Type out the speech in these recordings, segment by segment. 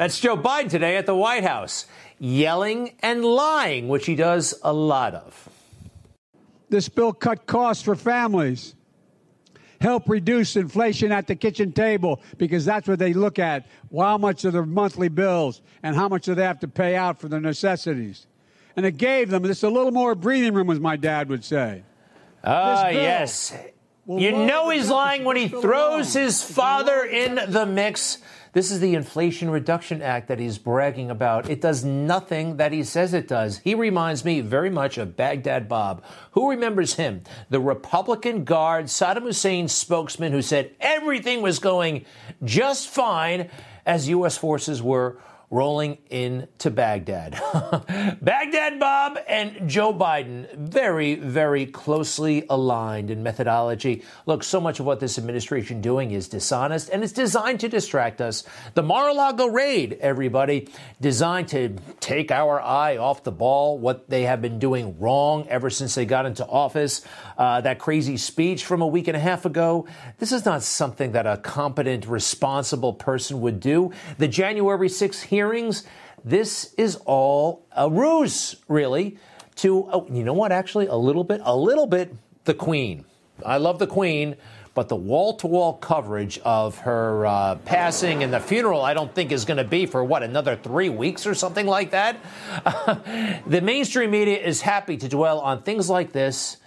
That's Joe Biden today at the White House, yelling and lying, which he does a lot of. This bill cut costs for families, help reduce inflation at the kitchen table, because that's what they look at how much are their monthly bills and how much do they have to pay out for their necessities. And it gave them just a little more breathing room, as my dad would say. Ah, yes. You know he's lying when he throws his father in the mix. This is the Inflation Reduction Act that he's bragging about. It does nothing that he says it does. He reminds me very much of Baghdad Bob. Who remembers him? The Republican Guard, Saddam Hussein's spokesman who said everything was going just fine as U.S. forces were rolling into Baghdad. Baghdad Bob and Joe Biden, very, very closely aligned in methodology. Look, so much of what this administration doing is dishonest and it's designed to distract us. The Mar-a-Lago raid, everybody, designed to take our eye off the ball, what they have been doing wrong ever since they got into office. Uh, that crazy speech from a week and a half ago, this is not something that a competent, responsible person would do. The January 6th hearing hearings. This is all a ruse, really, to, oh, you know what, actually, a little bit, a little bit, the Queen. I love the Queen, but the wall to wall coverage of her uh, passing and the funeral, I don't think is going to be for what, another three weeks or something like that? the mainstream media is happy to dwell on things like this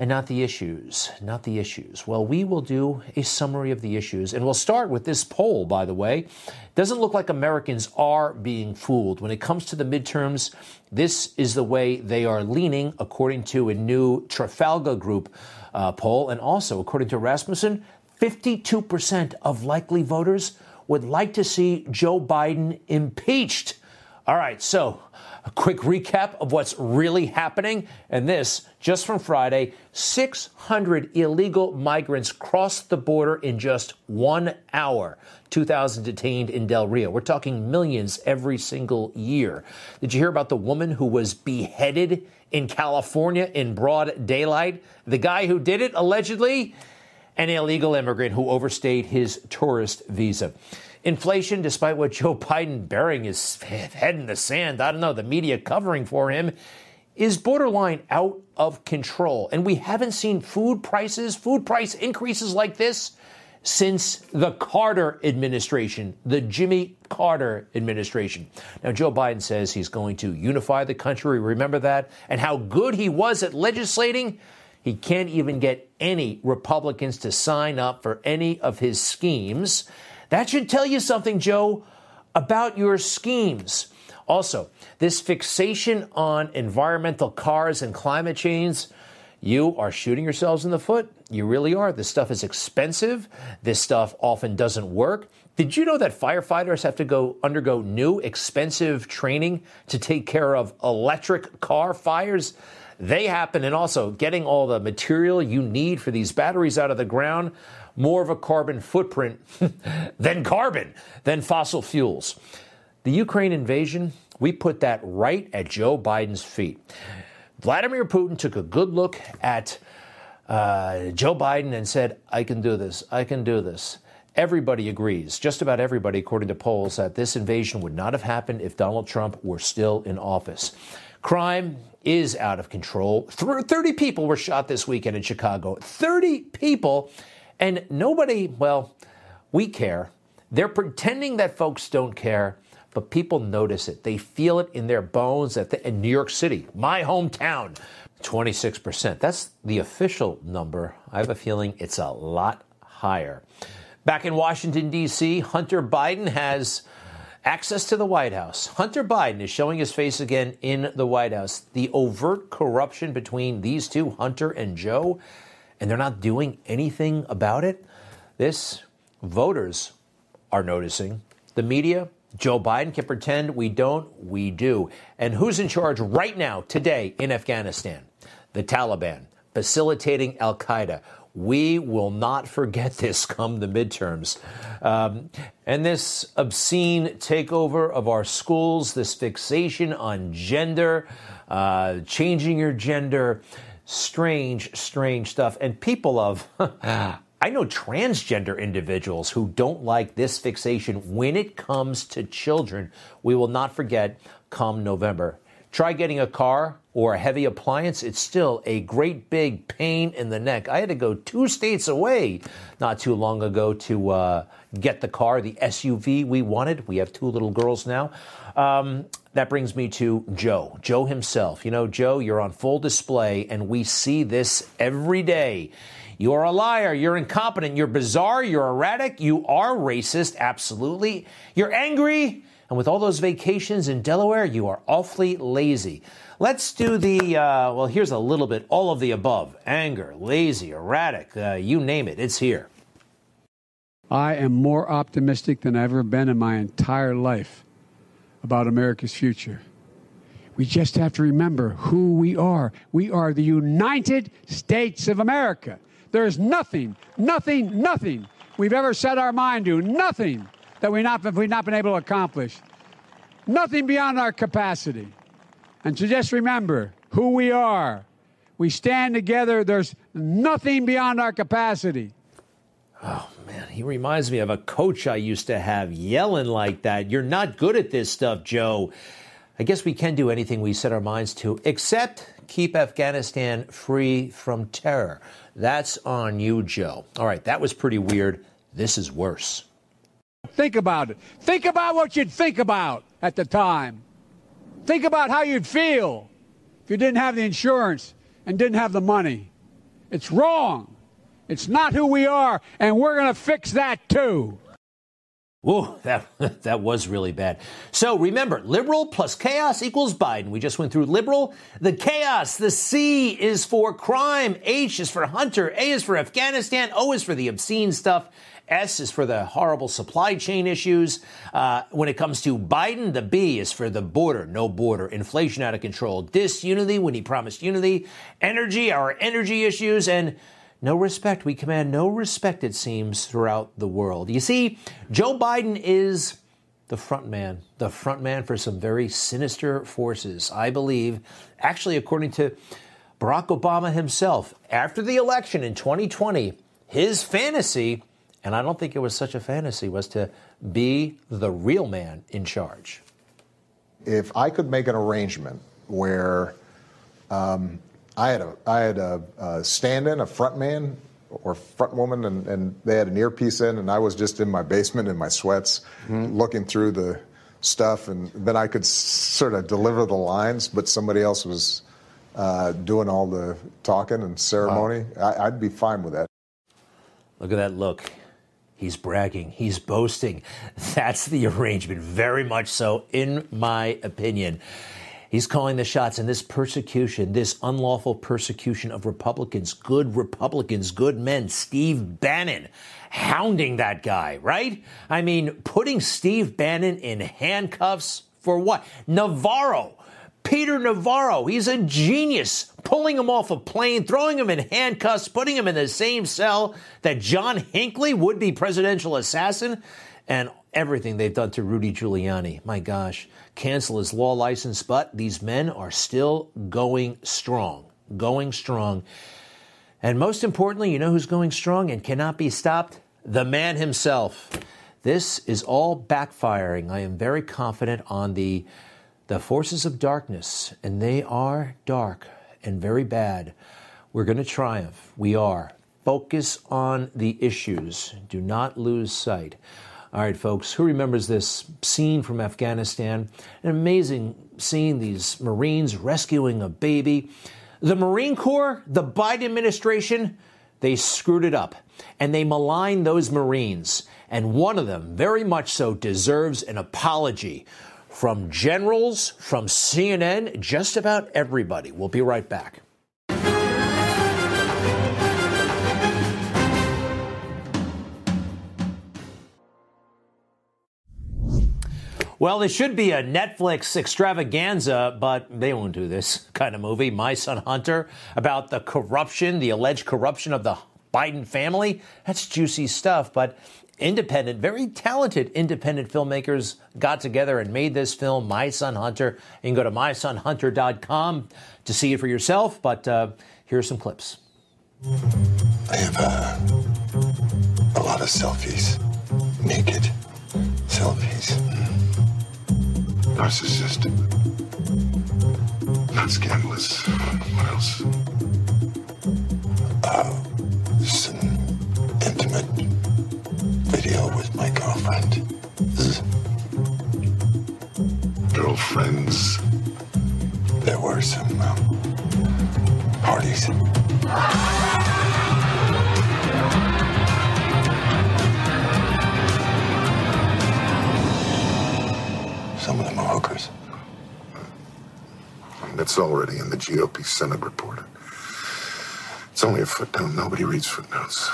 and not the issues. Not the issues. Well, we will do a summary of the issues, and we'll start with this poll, by the way. Doesn't look like Americans are being fooled. When it comes to the midterms, this is the way they are leaning, according to a new Trafalgar Group uh, poll. And also, according to Rasmussen, 52% of likely voters would like to see Joe Biden impeached. All right, so a quick recap of what's really happening. And this, just from Friday, 600 illegal migrants crossed the border in just one hour. 2,000 detained in Del Rio. We're talking millions every single year. Did you hear about the woman who was beheaded in California in broad daylight? The guy who did it, allegedly, an illegal immigrant who overstayed his tourist visa. Inflation, despite what Joe Biden burying his head in the sand, I don't know, the media covering for him, is borderline out of control. And we haven't seen food prices, food price increases like this since the Carter administration, the Jimmy Carter administration. Now, Joe Biden says he's going to unify the country. Remember that? And how good he was at legislating. He can't even get any Republicans to sign up for any of his schemes. That should tell you something, Joe, about your schemes. Also, this fixation on environmental cars and climate change, you are shooting yourselves in the foot. You really are. This stuff is expensive. This stuff often doesn't work. Did you know that firefighters have to go undergo new expensive training to take care of electric car fires? They happen, and also getting all the material you need for these batteries out of the ground more of a carbon footprint than carbon, than fossil fuels. The Ukraine invasion, we put that right at Joe Biden's feet. Vladimir Putin took a good look at uh, Joe Biden and said, I can do this, I can do this. Everybody agrees, just about everybody, according to polls, that this invasion would not have happened if Donald Trump were still in office. Crime is out of control. 30 people were shot this weekend in Chicago. 30 people and nobody, well, we care. They're pretending that folks don't care, but people notice it. They feel it in their bones at the, in New York City, my hometown. 26%. That's the official number. I have a feeling it's a lot higher. Back in Washington, D.C., Hunter Biden has access to the White House. Hunter Biden is showing his face again in the White House. The overt corruption between these two, Hunter and Joe, and they're not doing anything about it. This, voters are noticing. The media, Joe Biden can pretend we don't, we do. And who's in charge right now, today, in Afghanistan? The Taliban, facilitating Al Qaeda. We will not forget this come the midterms. Um, and this obscene takeover of our schools, this fixation on gender, uh, changing your gender strange, strange stuff. And people of I know transgender individuals who don't like this fixation when it comes to children. We will not forget come November. Try getting a car or a heavy appliance, it's still a great big pain in the neck. I had to go two states away not too long ago to uh, get the car, the SUV we wanted. We have two little girls now. Um, that brings me to Joe, Joe himself. You know, Joe, you're on full display, and we see this every day. You're a liar. You're incompetent. You're bizarre. You're erratic. You are racist. Absolutely. You're angry. And with all those vacations in Delaware, you are awfully lazy. Let's do the, uh, well, here's a little bit, all of the above anger, lazy, erratic, uh, you name it, it's here. I am more optimistic than I've ever been in my entire life about America's future. We just have to remember who we are. We are the United States of America. There is nothing, nothing, nothing we've ever set our mind to, nothing that we not, we've not been able to accomplish, nothing beyond our capacity. And to just remember who we are. We stand together, there's nothing beyond our capacity. Oh, man, he reminds me of a coach I used to have yelling like that. You're not good at this stuff, Joe. I guess we can do anything we set our minds to, except keep Afghanistan free from terror. That's on you, Joe. All right, that was pretty weird. This is worse. Think about it. Think about what you'd think about at the time. Think about how you'd feel if you didn't have the insurance and didn't have the money. It's wrong. It's not who we are, and we're going to fix that too. Whoa, that, that was really bad. So remember, liberal plus chaos equals Biden. We just went through liberal. The chaos, the C is for crime, H is for Hunter, A is for Afghanistan, O is for the obscene stuff, S is for the horrible supply chain issues. Uh, when it comes to Biden, the B is for the border, no border, inflation out of control, disunity when he promised unity, energy, our energy issues, and no respect. We command no respect, it seems, throughout the world. You see, Joe Biden is the front man, the front man for some very sinister forces. I believe, actually, according to Barack Obama himself, after the election in 2020, his fantasy, and I don't think it was such a fantasy, was to be the real man in charge. If I could make an arrangement where um, I had a I had a, a stand-in, a front man or front woman, and, and they had an earpiece in, and I was just in my basement in my sweats, mm-hmm. looking through the stuff, and then I could sort of deliver the lines, but somebody else was uh, doing all the talking and ceremony. Wow. I, I'd be fine with that. Look at that look. He's bragging. He's boasting. That's the arrangement, very much so, in my opinion. He's calling the shots in this persecution, this unlawful persecution of Republicans, good Republicans, good men. Steve Bannon hounding that guy, right? I mean, putting Steve Bannon in handcuffs for what? Navarro. Peter Navarro, he's a genius, pulling him off a plane, throwing him in handcuffs, putting him in the same cell that John Hinckley, would be presidential assassin, and everything they've done to Rudy Giuliani. My gosh, cancel his law license, but these men are still going strong, going strong. And most importantly, you know who's going strong and cannot be stopped? The man himself. This is all backfiring. I am very confident on the the forces of darkness, and they are dark and very bad. We're going to triumph. We are. Focus on the issues. Do not lose sight. All right, folks, who remembers this scene from Afghanistan? An amazing scene, these Marines rescuing a baby. The Marine Corps, the Biden administration, they screwed it up and they maligned those Marines. And one of them, very much so, deserves an apology from generals, from CNN, just about everybody. We'll be right back. Well, this should be a Netflix extravaganza, but they won't do this kind of movie. My Son Hunter, about the corruption, the alleged corruption of the Biden family. That's juicy stuff, but independent, very talented independent filmmakers got together and made this film, My Son Hunter. You can go to mysonhunter.com to see it for yourself, but uh, here are some clips. I have uh, A lot of selfies. Naked selfies. Narcissistic. Not scandalous. What else? Uh, some intimate video with my girlfriend. Girlfriends. There were some um, parties. Some of them are hookers. That's already in the GOP Senate report. It's only a footnote. Nobody reads footnotes.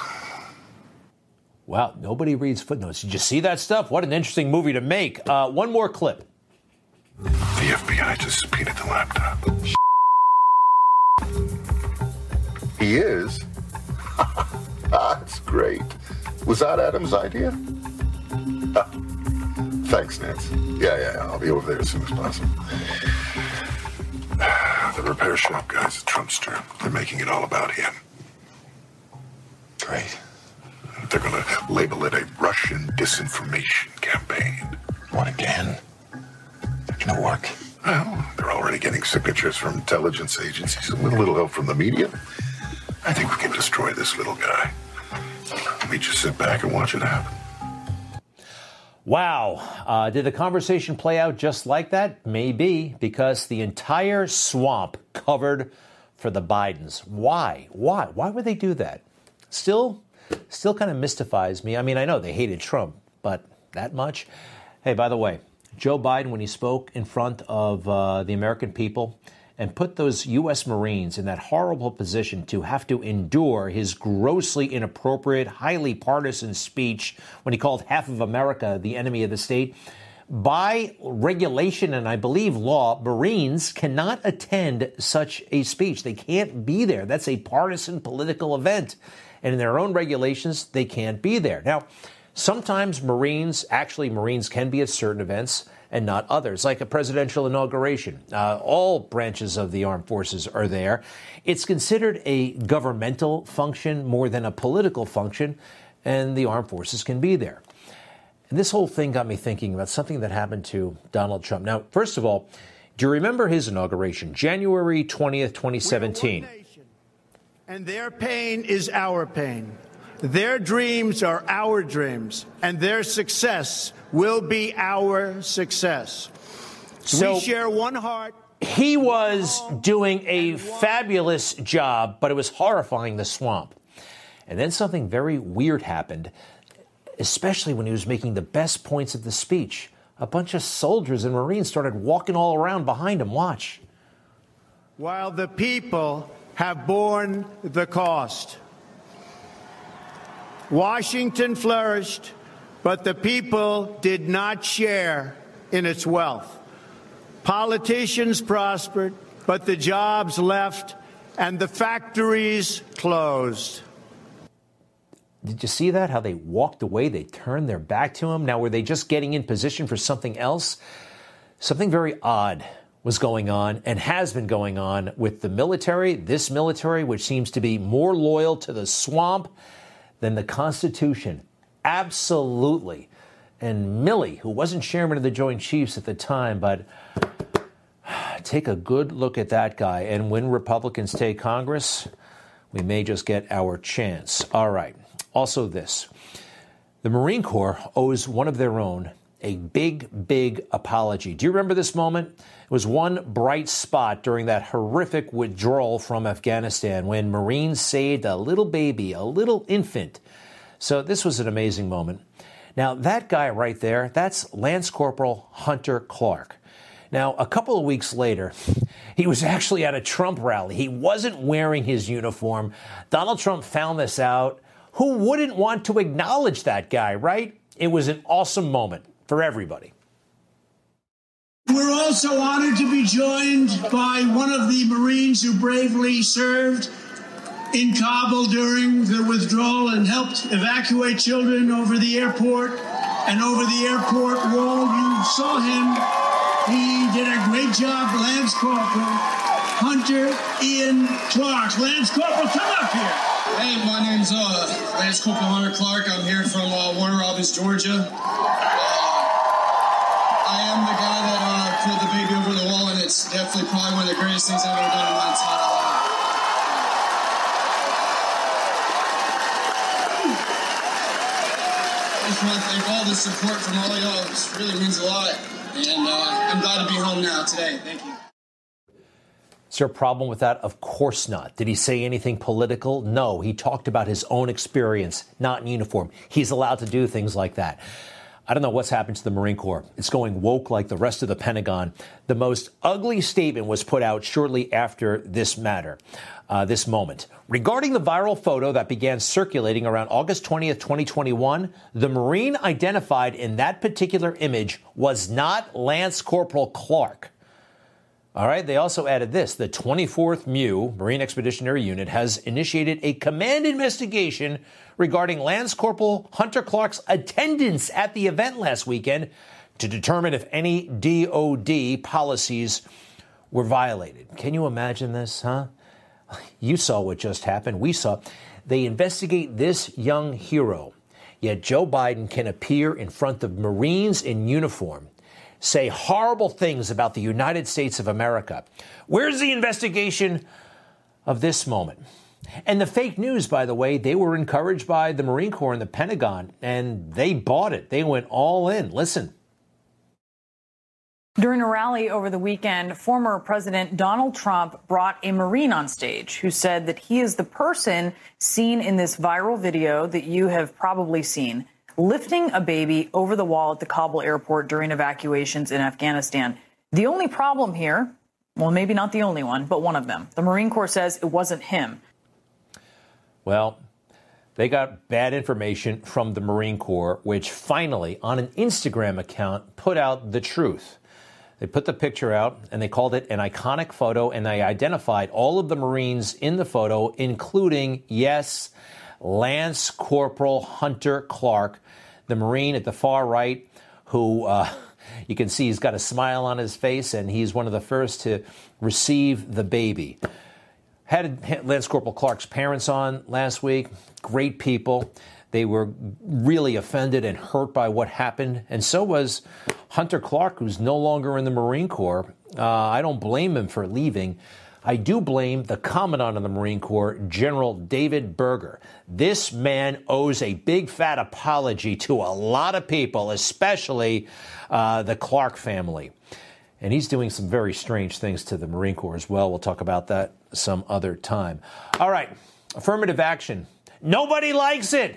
Wow, nobody reads footnotes. Did you see that stuff? What an interesting movie to make. Uh, one more clip. The FBI just subpoenaed the laptop. He is? That's great. Was that Adam's idea? Ah, thanks, Nance. Yeah, yeah, I'll be over there as soon as possible. The repair shop guys at Trumpster, they're making it all about him. Great. They're going to label it a Russian disinformation campaign. What again? Gonna work. Well, they're already getting signatures from intelligence agencies and with a little help from the media. I think we can destroy this little guy. We just sit back and watch it happen. Wow. Uh, did the conversation play out just like that? Maybe, because the entire swamp covered for the Bidens. Why? Why? Why would they do that? Still, still kind of mystifies me. I mean, I know they hated Trump, but that much? Hey, by the way, Joe Biden, when he spoke in front of uh, the American people, and put those U.S. Marines in that horrible position to have to endure his grossly inappropriate, highly partisan speech when he called half of America the enemy of the state. By regulation and I believe law, Marines cannot attend such a speech. They can't be there. That's a partisan political event. And in their own regulations, they can't be there. Now, sometimes Marines, actually, Marines can be at certain events and not others, like a presidential inauguration. Uh, all branches of the armed forces are there. It's considered a governmental function more than a political function, and the armed forces can be there. And this whole thing got me thinking about something that happened to Donald Trump. Now, first of all, do you remember his inauguration, January 20th, 2017? And their pain is our pain. Their dreams are our dreams, and their success will be our success. So we share one heart. He was doing a fabulous job, but it was horrifying the swamp. And then something very weird happened, especially when he was making the best points of the speech. A bunch of soldiers and Marines started walking all around behind him. Watch. While the people have borne the cost. Washington flourished, but the people did not share in its wealth. Politicians prospered, but the jobs left and the factories closed. Did you see that? How they walked away? They turned their back to him. Now, were they just getting in position for something else? Something very odd was going on and has been going on with the military, this military, which seems to be more loyal to the swamp than the Constitution. Absolutely. And Milley, who wasn't chairman of the Joint Chiefs at the time, but take a good look at that guy. And when Republicans take Congress, we may just get our chance. All right. Also, this the Marine Corps owes one of their own a big, big apology. Do you remember this moment? It was one bright spot during that horrific withdrawal from Afghanistan when Marines saved a little baby, a little infant. So this was an amazing moment. Now, that guy right there, that's Lance Corporal Hunter Clark. Now, a couple of weeks later, he was actually at a Trump rally. He wasn't wearing his uniform. Donald Trump found this out. Who wouldn't want to acknowledge that guy, right? It was an awesome moment for everybody. We're also honored to be joined by one of the Marines who bravely served in Kabul during the withdrawal and helped evacuate children over the airport and over the airport wall. You saw him. He did a great job, Lance Corporal. Hunter Ian Clark. Lance Corporal, come up here. Hey, my name's uh, Lance Corporal Hunter Clark. I'm here from uh, Warner Robins, Georgia. Definitely probably one of the greatest things I've ever done in my entire life. I just want to thank all the support from all y'all. This really means a lot, and uh, I'm glad to be home now today. Thank you. Is there a problem with that? Of course not. Did he say anything political? No. He talked about his own experience, not in uniform. He's allowed to do things like that. I don't know what's happened to the Marine Corps. It's going woke like the rest of the Pentagon. The most ugly statement was put out shortly after this matter, uh, this moment. Regarding the viral photo that began circulating around August 20th, 2021, the Marine identified in that particular image was not Lance Corporal Clark. All right, they also added this the 24th MEU, Marine Expeditionary Unit, has initiated a command investigation regarding Lance Corporal Hunter Clark's attendance at the event last weekend to determine if any DOD policies were violated. Can you imagine this, huh? You saw what just happened. We saw. They investigate this young hero, yet Joe Biden can appear in front of Marines in uniform say horrible things about the United States of America. Where's the investigation of this moment? And the fake news, by the way, they were encouraged by the Marine Corps and the Pentagon, and they bought it. They went all in. Listen. During a rally over the weekend, former President Donald Trump brought a Marine on stage who said that he is the person seen in this viral video that you have probably seen lifting a baby over the wall at the Kabul airport during evacuations in Afghanistan. The only problem here, well, maybe not the only one, but one of them. The Marine Corps says it wasn't him. Well, they got bad information from the Marine Corps, which finally, on an Instagram account, put out the truth. They put the picture out and they called it an iconic photo, and they identified all of the Marines in the photo, including, yes, Lance Corporal Hunter Clark, the Marine at the far right, who uh, you can see he's got a smile on his face, and he's one of the first to receive the baby. Had Lance Corporal Clark's parents on last week. Great people. They were really offended and hurt by what happened, and so was Hunter Clark, who's no longer in the Marine Corps. Uh, I don't blame him for leaving. I do blame the Commandant of the Marine Corps, General David Berger. This man owes a big fat apology to a lot of people, especially uh, the Clark family. And he's doing some very strange things to the Marine Corps as well. We'll talk about that some other time. All right, affirmative action. Nobody likes it.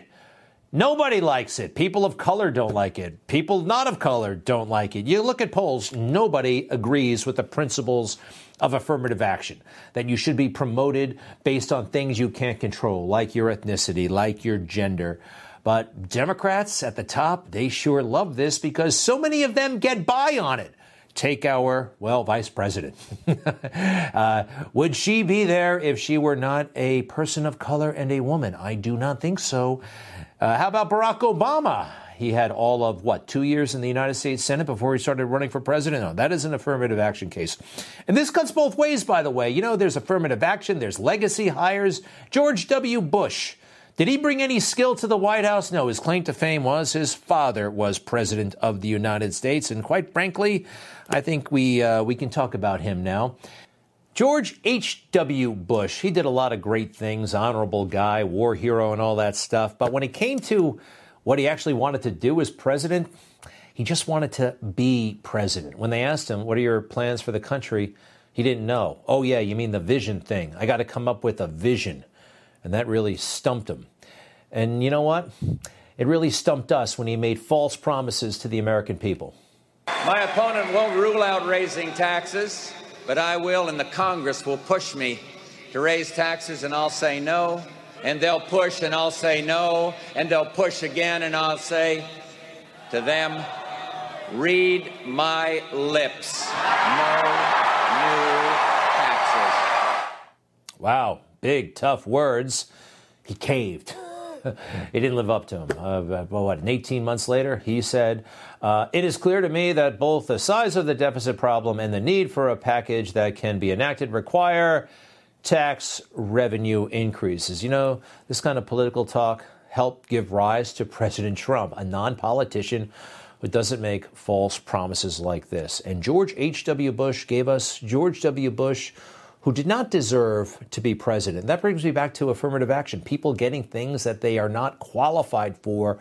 Nobody likes it. People of color don't like it. People not of color don't like it. You look at polls, nobody agrees with the principles of affirmative action, that you should be promoted based on things you can't control, like your ethnicity, like your gender. But Democrats at the top, they sure love this because so many of them get by on it. Take our, well, vice president. uh, would she be there if she were not a person of color and a woman? I do not think so. Uh, how about Barack Obama? He had all of what, two years in the United States Senate before he started running for president? No, that is an affirmative action case. And this cuts both ways, by the way. You know, there's affirmative action, there's legacy hires. George W. Bush. Did he bring any skill to the White House? No, his claim to fame was his father was president of the United States. And quite frankly, I think we, uh, we can talk about him now. George H.W. Bush, he did a lot of great things, honorable guy, war hero, and all that stuff. But when it came to what he actually wanted to do as president, he just wanted to be president. When they asked him, What are your plans for the country? he didn't know. Oh, yeah, you mean the vision thing. I got to come up with a vision. And that really stumped him. And you know what? It really stumped us when he made false promises to the American people. My opponent won't rule out raising taxes, but I will, and the Congress will push me to raise taxes, and I'll say no and they'll push and I'll say no, and they'll push again and I'll say to them, read my lips. No new taxes. Wow, big, tough words. He caved. he didn't live up to him. Uh, what, 18 months later, he said, uh, It is clear to me that both the size of the deficit problem and the need for a package that can be enacted require tax revenue increases. You know, this kind of political talk helped give rise to President Trump, a non politician who doesn't make false promises like this. And George H.W. Bush gave us George W. Bush who did not deserve to be president. That brings me back to affirmative action people getting things that they are not qualified for.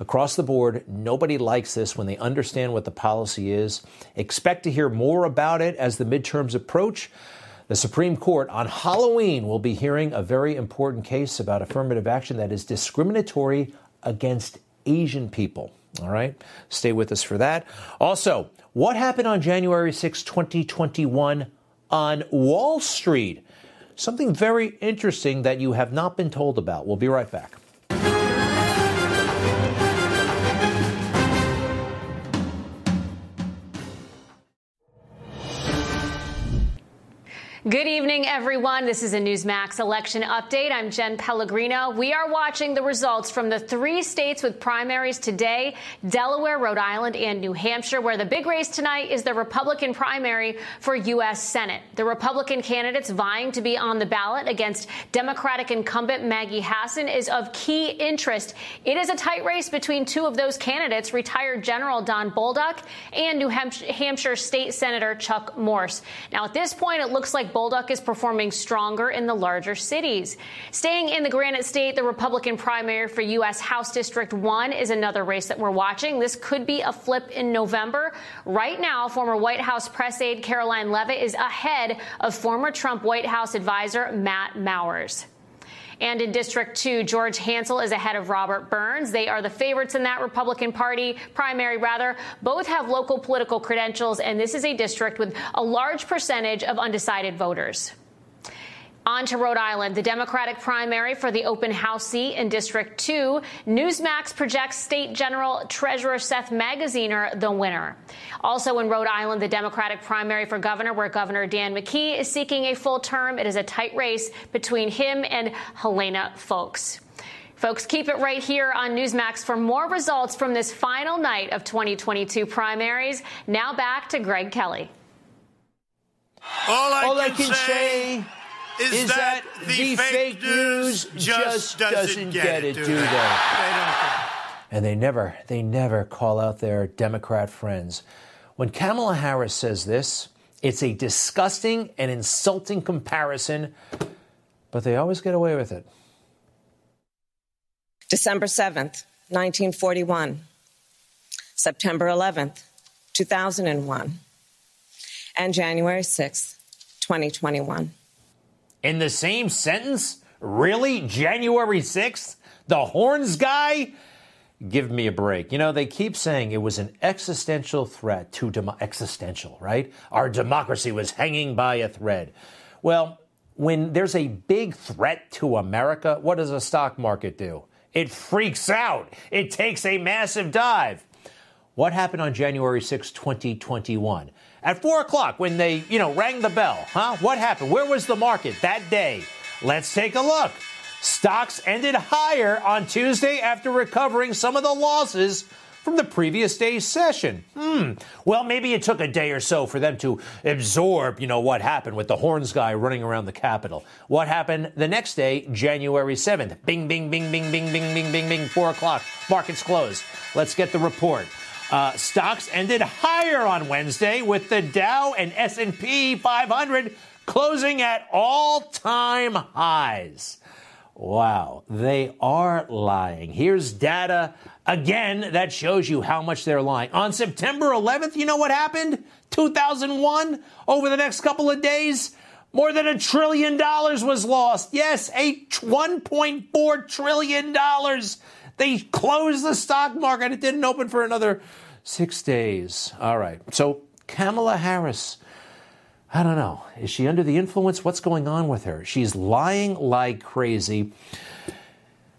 Across the board, nobody likes this when they understand what the policy is. Expect to hear more about it as the midterms approach. The Supreme Court on Halloween will be hearing a very important case about affirmative action that is discriminatory against Asian people. All right, stay with us for that. Also, what happened on January 6, 2021? on Wall Street. Something very interesting that you have not been told about. We'll be right back. Good evening, everyone. This is a Newsmax election update. I'm Jen Pellegrino. We are watching the results from the three states with primaries today Delaware, Rhode Island, and New Hampshire, where the big race tonight is the Republican primary for U.S. Senate. The Republican candidates vying to be on the ballot against Democratic incumbent Maggie Hassan is of key interest. It is a tight race between two of those candidates, retired General Don Bolduc and New Hampshire State Senator Chuck Morse. Now, at this point, it looks like Bolduc is performing stronger in the larger cities. Staying in the Granite State, the Republican primary for U.S. House District 1 is another race that we're watching. This could be a flip in November. Right now, former White House press aide Karoline Leavitt is ahead of former Trump White House advisor Matt Mowers. And in District 2, George Hansel is ahead of Robert Burns. They are the favorites in that Republican Party primary, rather. Both have local political credentials, and this is a district with a large percentage of undecided voters. On to Rhode Island, the Democratic primary for the open House seat in District 2. Newsmax projects State General Treasurer Seth Magaziner the winner. Also in Rhode Island, the Democratic primary for governor, where Governor Dan McKee is seeking a full term. It is a tight race between him and Helena Foulkes. Folks, keep it right here on Newsmax for more results from this final night of 2022 primaries. Now back to Greg Kelly. All I, All can, I can say, say is, is that, that the, the fake news just doesn't get it, do they? and they never they never call out their democrat friends. When kamala harris says this it's a disgusting and insulting comparison but they always get away with it. December 7th 1941 september 11th 2001 and january 6th 2021 in the same sentence? Really? January 6th? The horns guy? Give me a break. You know, they keep saying it was an existential threat to existential, right? Our democracy was hanging by a thread. Well, when there's a big threat to America, what does a stock market do? It freaks out. It takes a massive dive. What happened on January 6, 2021? At 4 o'clock, when they, you know, rang the bell, huh? What happened? Where was the market that day? Let's take a look. Stocks ended higher on Tuesday after recovering some of the losses from the previous day's session. Hmm. Well, maybe it took a day or so for them to absorb, you know, what happened with the horns guy running around the Capitol. What happened the next day, January 7th? Bing, bing, bing, bing, bing, bing, bing, bing, bing, 4 o'clock. Markets closed. Let's get the report. Uh, stocks ended higher on Wednesday with the Dow and S&P 500 closing at all-time highs. Wow, they are lying. Here's data again that shows you how much they're lying. On September 11th, you know what happened? 2001, over the next couple of days, more than a trillion dollars was lost. Yes, a $1.4 trillion. They closed the stock market. It didn't open for another six days. All right. So, Kamala Harris, I don't know. Is she under the influence? What's going on with her? She's lying like crazy.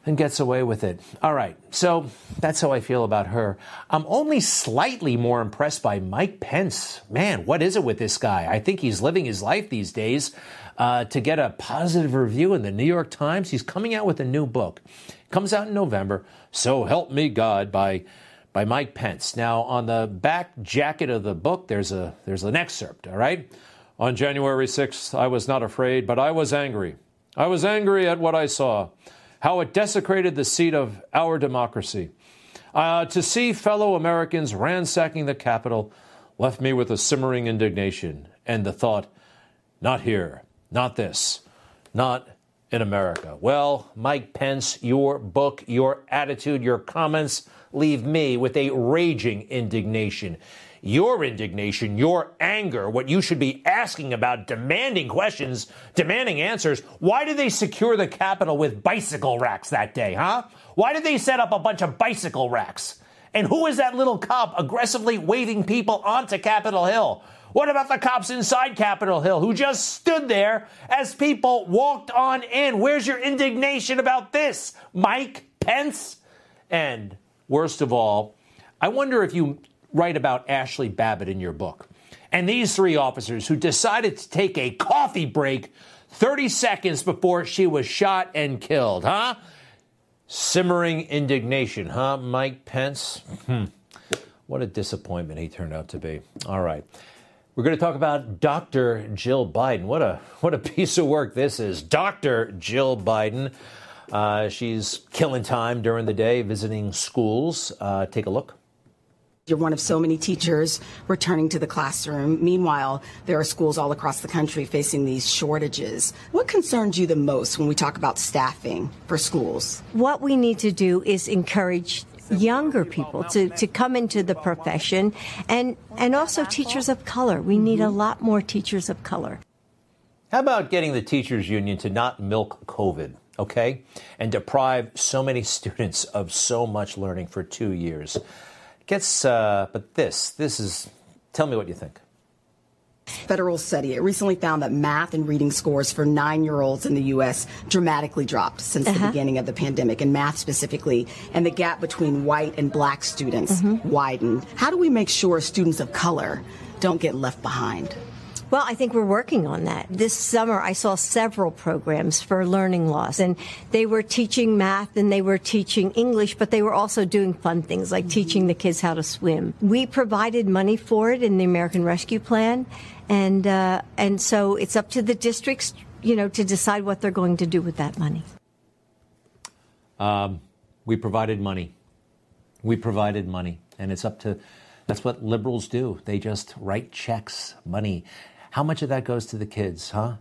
and gets away with it. All right, so that's how I feel about her. I'm only slightly more impressed by Mike Pence. Man, what is it with this guy? I think he's living his life these days. Uh, to get a positive review in the New York Times, he's coming out with a new book. Comes out in November. So help me God by by Mike Pence. Now, on the back jacket of the book, there's a there's an excerpt. All right. On January 6th, I was not afraid, but I was angry. I was angry at what I saw how it desecrated the seat of our democracy. Uh, to see fellow Americans ransacking the Capitol left me with a simmering indignation and the thought, not here, not this, not in America. Well, Mike Pence, your book, your attitude, your comments leave me with a raging indignation your indignation, your anger, what you should be asking about, demanding questions, demanding answers. Why did they secure the Capitol with bicycle racks that day, huh? Why did they set up a bunch of bicycle racks? And who is that little cop aggressively waving people onto Capitol Hill? What about the cops inside Capitol Hill who just stood there as people walked on in? Where's your indignation about this, Mike Pence? And worst of all, I wonder if you write about Ashli Babbitt in your book. And these three officers who decided to take a coffee break 30 seconds before she was shot and killed, huh? Simmering indignation, huh, Mike Pence? Hmm. What a disappointment he turned out to be. All right. We're going to talk about Dr. Jill Biden. What a what a piece of work this is. Dr. Jill Biden. Uh, she's killing time during the day visiting schools. Uh, take a look. You're one of so many teachers returning to the classroom. Meanwhile, there are schools all across the country facing these shortages. What concerns you the most when we talk about staffing for schools? What we need to do is encourage younger people to, to come into the profession and, and also teachers of color. We need a lot more teachers of color. How about getting the teachers union to not milk COVID, okay? And deprive so many students of so much learning for two years? Gets, uh, but this, this is, tell me what you think. Federal study. It recently found that math and reading scores for nine year olds in the U.S. dramatically dropped since uh-huh. the beginning of the pandemic, and math specifically, and the gap between white and black students mm-hmm. widened. How do we make sure students of color don't get left behind? Well, I think we're working on that. This summer, I saw several programs for learning loss, and they were teaching math and they were teaching English, but they were also doing fun things like teaching the kids how to swim. We provided money for it in the American Rescue Plan, and uh, and so it's up to the districts, you know, to decide what they're going to do with that money. Um, we provided money. We provided money, and it's up to. That's what liberals do. They just write checks, money. How much of that goes to the kids, huh?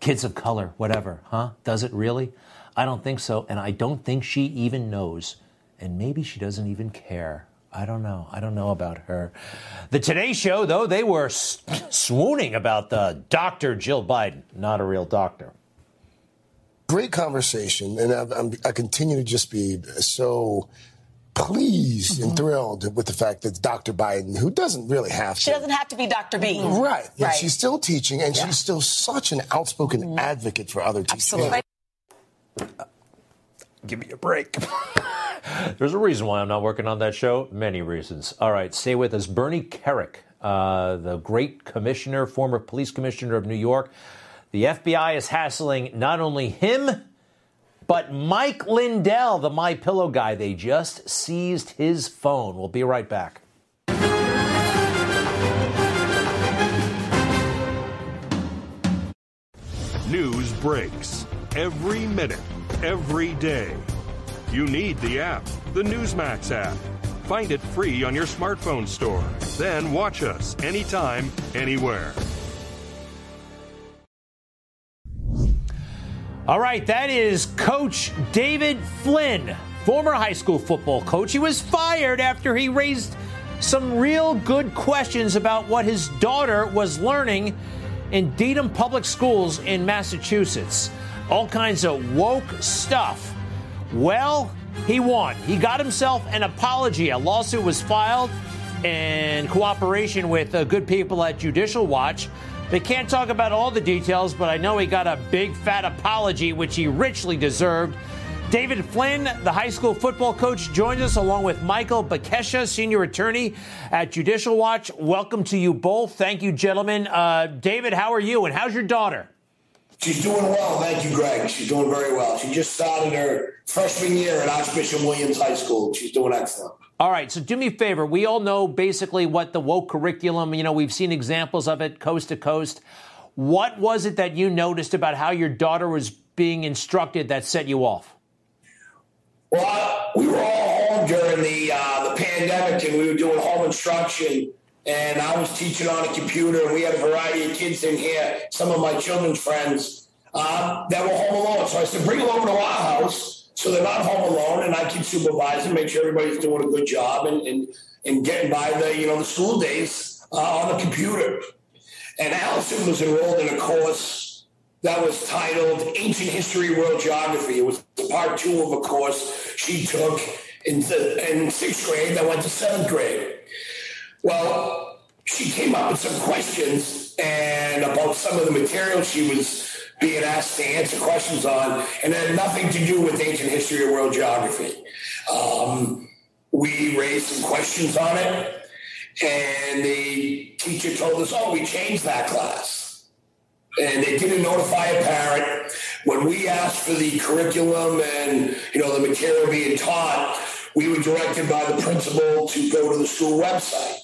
Kids of color, whatever, huh? Does it really? I don't think so. And I don't think she even knows. And maybe she doesn't even care. I don't know. I don't know about her. The Today Show, though, they were swooning about the Dr. Jill Biden, not a real doctor. Great conversation. And I, I continue to just be so pleased mm-hmm. and thrilled with the fact that Dr. Biden, who doesn't really have to. She doesn't have to be Dr. B. Right. Yeah, right. She's still teaching, and yeah. she's still such an outspoken mm-hmm. advocate for other teachers. Absolutely. Give me a break. There's a reason why I'm not working on that show. Many reasons. All right, stay with us. Bernie Kerik, uh, the great commissioner, former police commissioner of New York. The FBI is hassling not only him, but Mike Lindell, the My Pillow guy, they just seized his phone. We'll be right back. News breaks every minute, every day. You need the app, the Newsmax app. Find it free on your smartphone store. Then watch us anytime, anywhere. All right, that is Coach David Flynn, former high school football coach. He was fired after he raised some real good questions about what his daughter was learning in Dedham Public Schools in Massachusetts. All kinds of woke stuff. Well, he won. He got himself an apology. A lawsuit was filed in cooperation with uh, good people at Judicial Watch. They can't talk about all the details, but I know he got a big fat apology, which he richly deserved. David Flynn, the high school football coach, joins us along with Michael Bekesha, senior attorney at Judicial Watch. Welcome to you both. Thank you, gentlemen. Uh, David, how are you, and how's your daughter? She's doing well, thank you, Greg. She's doing very well. She just started her freshman year at Archbishop Williams High School. She's doing excellent. All right, so do me a favor. We all know basically what the woke curriculum, you know, we've seen examples of it coast to coast. What was it that you noticed about how your daughter was being instructed that set you off? Well, we were all home during the uh, the pandemic, and we were doing home instruction. And I was teaching on a computer, and we had a variety of kids in here. Some of my children's friends uh, that were home alone. So I said, bring them over to our house, so they're not home alone, and I supervise them, make sure everybody's doing a good job, and and, and getting by the you know the school days uh, on the computer. And Allison was enrolled in a course that was titled Ancient History World Geography. It was part two of a course she took in, the, in sixth grade that went to seventh grade. Well, she came up with some questions and about some of the material she was being asked to answer questions on, and it had nothing to do with ancient history or world geography. Um, we raised some questions on it, and the teacher told us, "Oh, we changed that class." and they didn't notify a parent. When we asked for the curriculum and you know the material being taught, we were directed by the principal to go to the school website.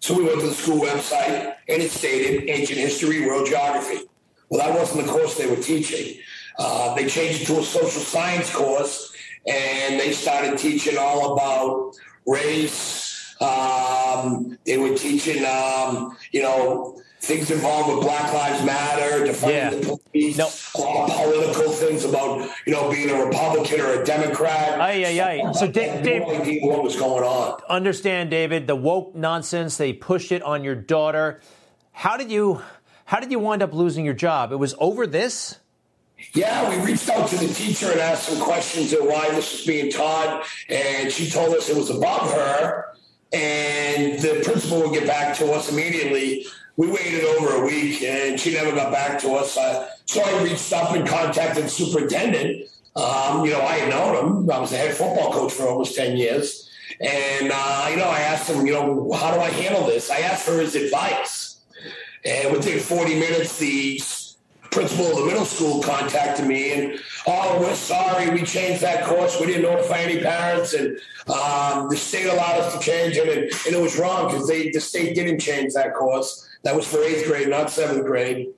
So we went to the school website and it stated ancient history, world geography. Well, that wasn't the course they were teaching. Uh, they changed it to a social science course and they started teaching all about race. Um, they were teaching, um, you know, things involved with Black Lives Matter, defunding yeah. the police, nope. political things about you know being a Republican or a Democrat. Aye, aye, aye. So, Dave, Dave, what was going on? Understand, David, the woke nonsense. They pushed it on your daughter. How did you? How did you wind up losing your job? It was over this. Yeah, we reached out to the teacher and asked some questions of why this was being taught, and she told us it was above her, and the principal would get back to us immediately we waited over a week and she never got back to us. Uh, so I reached up and contacted the superintendent. Um, you know, I had known him. I was the head football coach for almost 10 years. And, uh, you know, I asked him, you know, how do I handle this? I asked for his advice. And within 40 minutes, the principal of the middle school contacted me and, oh, we're sorry, we changed that course. We didn't notify any parents. And um, the state allowed us to change it. And, and it was wrong because the state didn't change that course. That was for eighth grade, not seventh grade.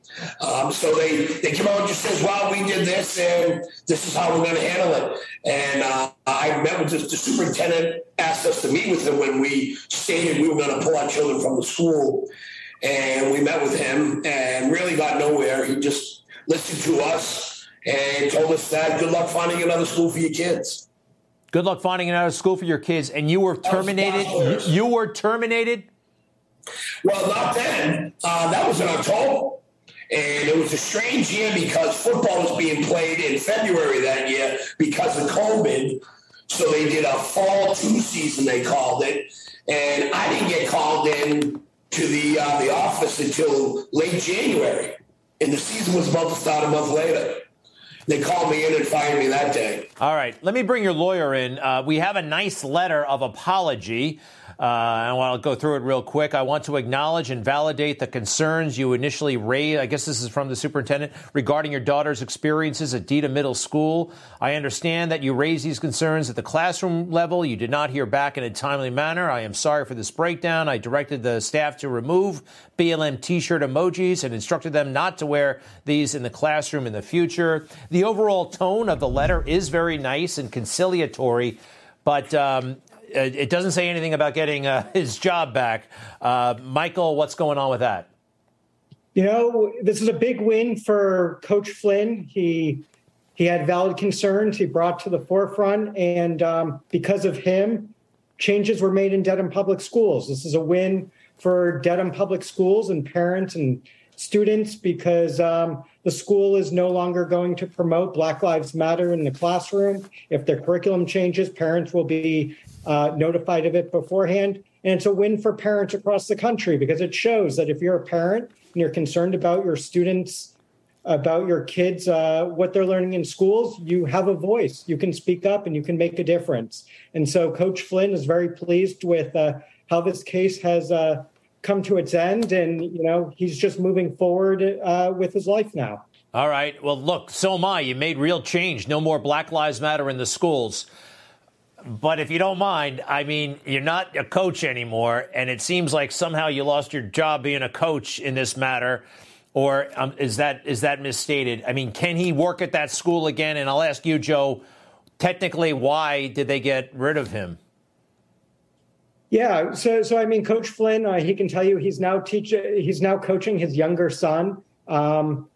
Um, so they, they came out and just says, well, we did this and this is how we're going to handle it. And uh, I met with the, the superintendent, asked us to meet with him when we stated we were going to pull our children from the school. And we met with him and really got nowhere. He just listened to us and told us that good luck finding another school for your kids. Good luck finding another school for your kids. And you were terminated. You, you were terminated well, not then. Uh, that was in October. And it was a strange year because football was being played in February that year because of COVID. So they did a fall two season, they called it. And I didn't get called in to the uh, the office until late January. And the season was about to start a month later. They called me in and fired me that day. All right. Let me bring your lawyer in. Uh, we have a nice letter of apology uh, I want to go through it real quick. I want to acknowledge and validate the concerns you initially raised. I guess this is from the superintendent regarding your daughter's experiences at Dedham Middle School. I understand that you raised these concerns at the classroom level. You did not hear back in a timely manner. I am sorry for this breakdown. I directed the staff to remove BLM t shirt emojis and instructed them not to wear these in the classroom in the future. The overall tone of the letter is very nice and conciliatory. But um, it doesn't say anything about getting uh, his job back. Uh, Michael, what's going on with that? You know, this is a big win for Coach Flynn. He he had valid concerns he brought to the forefront, and um, because of him, changes were made in Dedham Public Schools. This is a win for Dedham Public Schools and parents and students because um, the school is no longer going to promote Black Lives Matter in the classroom. If the curriculum changes, parents will be uh, notified of it beforehand. And it's a win for parents across the country because it shows that if you're a parent and you're concerned about your students' about your kids, uh, what they're learning in schools, you have a voice. You can speak up and you can make a difference. And so Coach Flynn is very pleased with uh, how this case has uh, come to its end. And, you know, he's just moving forward uh, with his life now. All right. Well, look, so am I. You made real change. No more Black Lives Matter in the schools. But if you don't mind, I mean, you're not a coach anymore, and it seems like somehow you lost your job being a coach in this matter. Or um, is that is that misstated? I mean, can he work at that school again? And I'll ask you, Joe. Technically, why did they get rid of him? Yeah, so so I mean, Coach Flynn, uh, he can tell you he's now teaching, he's now coaching his younger son um,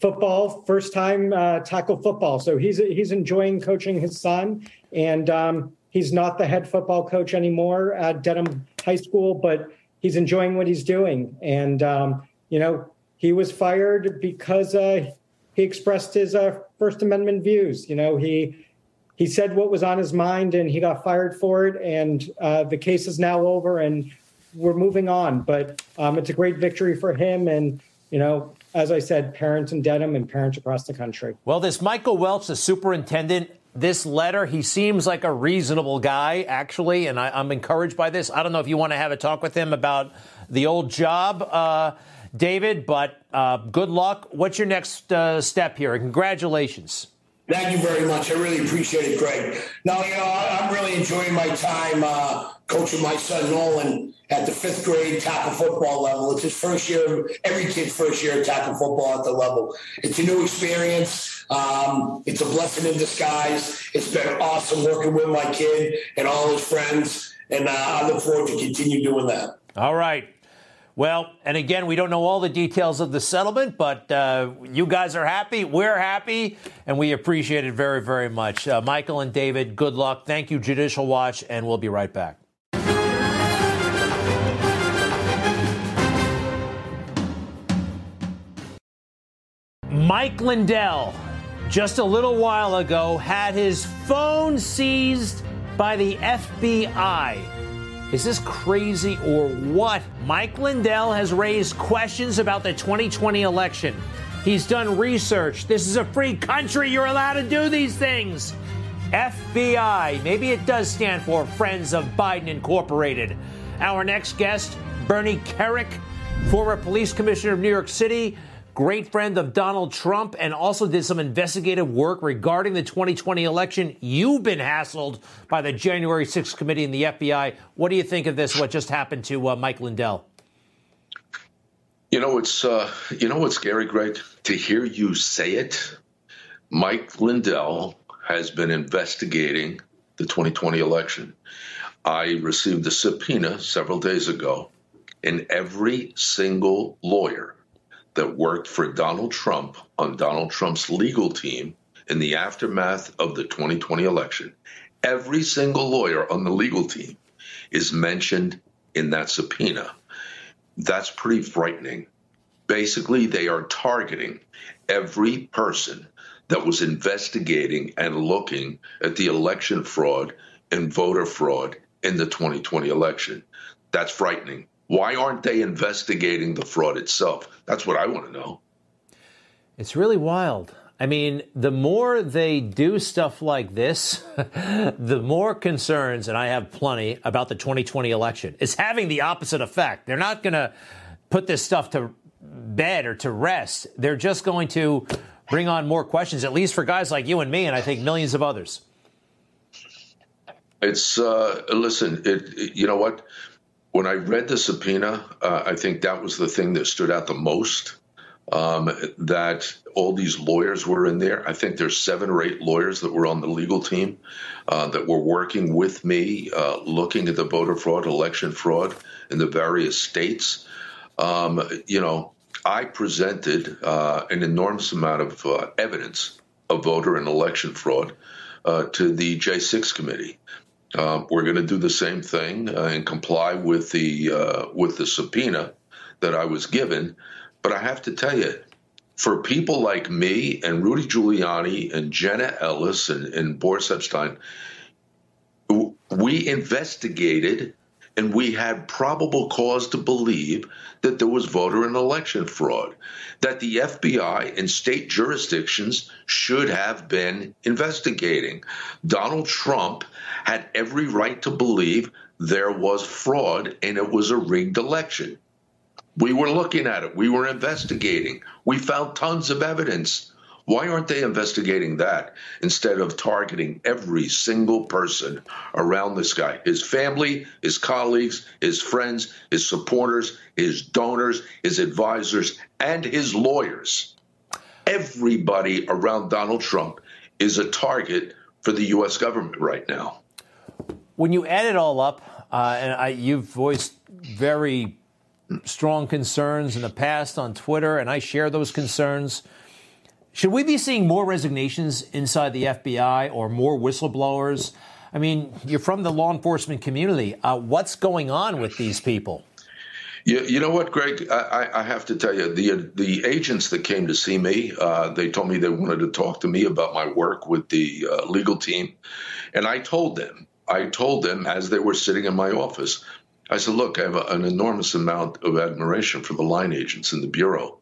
football, first time uh, tackle football. So he's he's enjoying coaching his son, and um, he's not the head football coach anymore at Dedham High School, but he's enjoying what he's doing. And um, you know, he was fired because uh, he expressed his uh, First Amendment views. You know, he he said what was on his mind, and he got fired for it. And uh, the case is now over, and we're moving on. But um, it's a great victory for him, and you know, as I said, parents in Dedham and parents across the country. Well, this Michael Welch, the superintendent, this letter, he seems like a reasonable guy, actually, and I, am encouraged by this. I don't know if you want to have a talk with him about the old job. Uh, David, but uh, good luck. What's your next uh, step here? Congratulations. Thank you very much. I really appreciate it, Greg. Now, you know, I'm really enjoying my time uh, coaching my son Nolan at the fifth grade tackle football level. It's his first year, every kid's first year of tackle football at the level. It's a new experience. Um, it's a blessing in disguise. It's been awesome working with my kid and all his friends, and uh, I look forward to continue doing that. All right. Well, and again, we don't know all the details of the settlement, but uh, you guys are happy. We're happy, and we appreciate it very, very much. Uh, Michael and David, good luck. Thank you, Judicial Watch, and we'll be right back. Mike Lindell, just a little while ago, had his phone seized by the FBI. Is this crazy or what? Mike Lindell has raised questions about the 2020 election. He's done research. This is a free country. You're allowed to do these things. FBI, maybe it does stand for Friends of Biden Incorporated. Our next guest, Bernie Kerik, former police commissioner of New York City, great friend of Donald Trump, and also did some investigative work regarding the 2020 election. You've been hassled by the January 6th committee and the FBI. What do you think of this? What just happened to uh, Mike Lindell? You know, it's uh, you know what's scary, Greg, to hear you say it. Mike Lindell has been investigating the 2020 election. I received a subpoena several days ago, and every single lawyer that worked for Donald Trump on Donald Trump's legal team in the aftermath of the 2020 election. Every single lawyer on the legal team is mentioned in that subpoena. That's pretty frightening. Basically, they are targeting every person that was investigating and looking at the election fraud and voter fraud in the 2020 election. That's frightening. Why aren't they investigating the fraud itself? That's what I want to know. It's really wild. I mean, the more they do stuff like this, the more concerns, and I have plenty about the 2020 election. It's having the opposite effect. They're not going to put this stuff to bed or to rest. They're just going to bring on more questions, at least for guys like you and me, and I think millions of others. It's uh, listen. It, it, you know what? When I read the subpoena, uh, I think that was the thing that stood out the most. Um, that all these lawyers were in there. I think there's seven or eight lawyers that were on the legal team uh, that were working with me, uh, looking at the voter fraud, election fraud in the various states. Um, you know, I presented uh, an enormous amount of uh, evidence of voter and election fraud uh, to the J6 committee. Uh, we're going to do the same thing uh, and comply with the uh, with the subpoena that I was given. But I have to tell you, for people like me and Rudy Giuliani and Jenna Ellis and, and Boris Epshteyn, we investigated and we had probable cause to believe that there was voter and election fraud, that the FBI and state jurisdictions should have been investigating. Donald Trump had every right to believe there was fraud and it was a rigged election. We were looking at it, we were investigating, we found tons of evidence. Why aren't they investigating that instead of targeting every single person around this guy? His family, his colleagues, his friends, his supporters, his donors, his advisors, and his lawyers. Everybody around Donald Trump is a target for the U.S. government right now. When you add it all up, uh, and I, you've voiced very strong concerns in the past on Twitter, and I share those concerns. Should we be seeing more resignations inside the FBI or more whistleblowers? I mean, you're from the law enforcement community. Uh, what's going on with these people? You, you know what, Greg? I, I, have to tell you, the the agents that came to see me, uh, they told me they wanted to talk to me about my work with the uh, legal team, and I told them, I told them as they were sitting in my office, I said, look, I have a, an enormous amount of admiration for the line agents in the bureau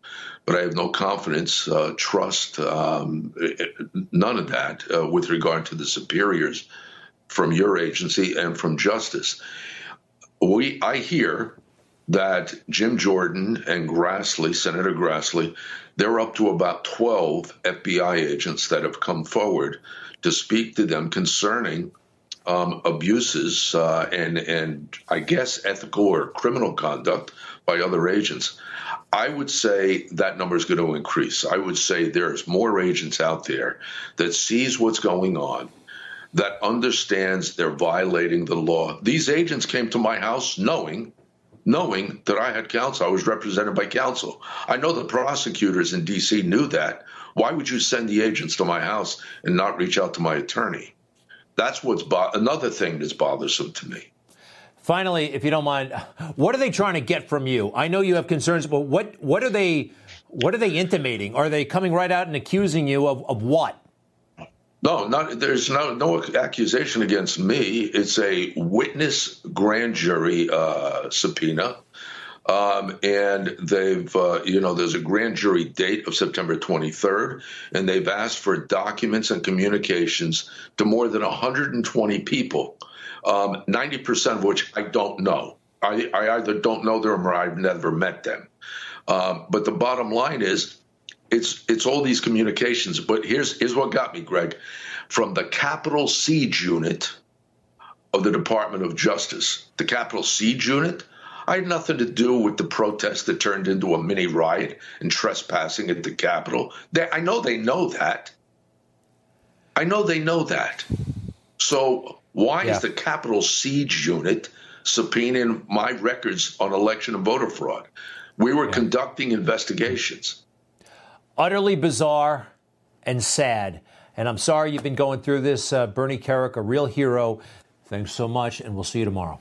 but I have no confidence, uh, trust, um, none of that uh, with regard to the superiors from your agency and from justice. We, I hear that Jim Jordan and Grassley, Senator Grassley, they're up to about 12 FBI agents that have come forward to speak to them concerning um, abuses uh, and and I guess ethical or criminal conduct by other agents. I would say that number is going to increase. I would say there's more agents out there that sees what's going on, that understands they're violating the law. These agents came to my house knowing knowing that I had counsel. I was represented by counsel. I know the prosecutors in D.C. knew that. Why would you send the agents to my house and not reach out to my attorney? That's what's bo- another thing that's bothersome to me. Finally, if you don't mind, what are they trying to get from you? I know you have concerns, but what what are they what are they intimating? Are they coming right out and accusing you of, of what? No, not there's no no accusation against me. It's a witness grand jury uh, subpoena, um, and they've uh, you know there's a grand jury date of September 23rd, and they've asked for documents and communications to more than 120 people um, 90% of which I don't know. I, I, either don't know them or I've never met them. Um, but the bottom line is, it's it's all these communications. But here's here's what got me, Greg, from the Capitol Siege Unit of the Department of Justice. The Capitol Siege Unit. I had nothing to do with the protest that turned into a mini riot and trespassing at the Capitol. They, I know they know that. I know they know that. So why yeah. is the Capitol Siege Unit subpoenaing my records on election and voter fraud? We were yeah. conducting investigations. Utterly bizarre and sad. And I'm sorry you've been going through this, uh, Bernie Kerik, a real hero. Thanks so much, and we'll see you tomorrow.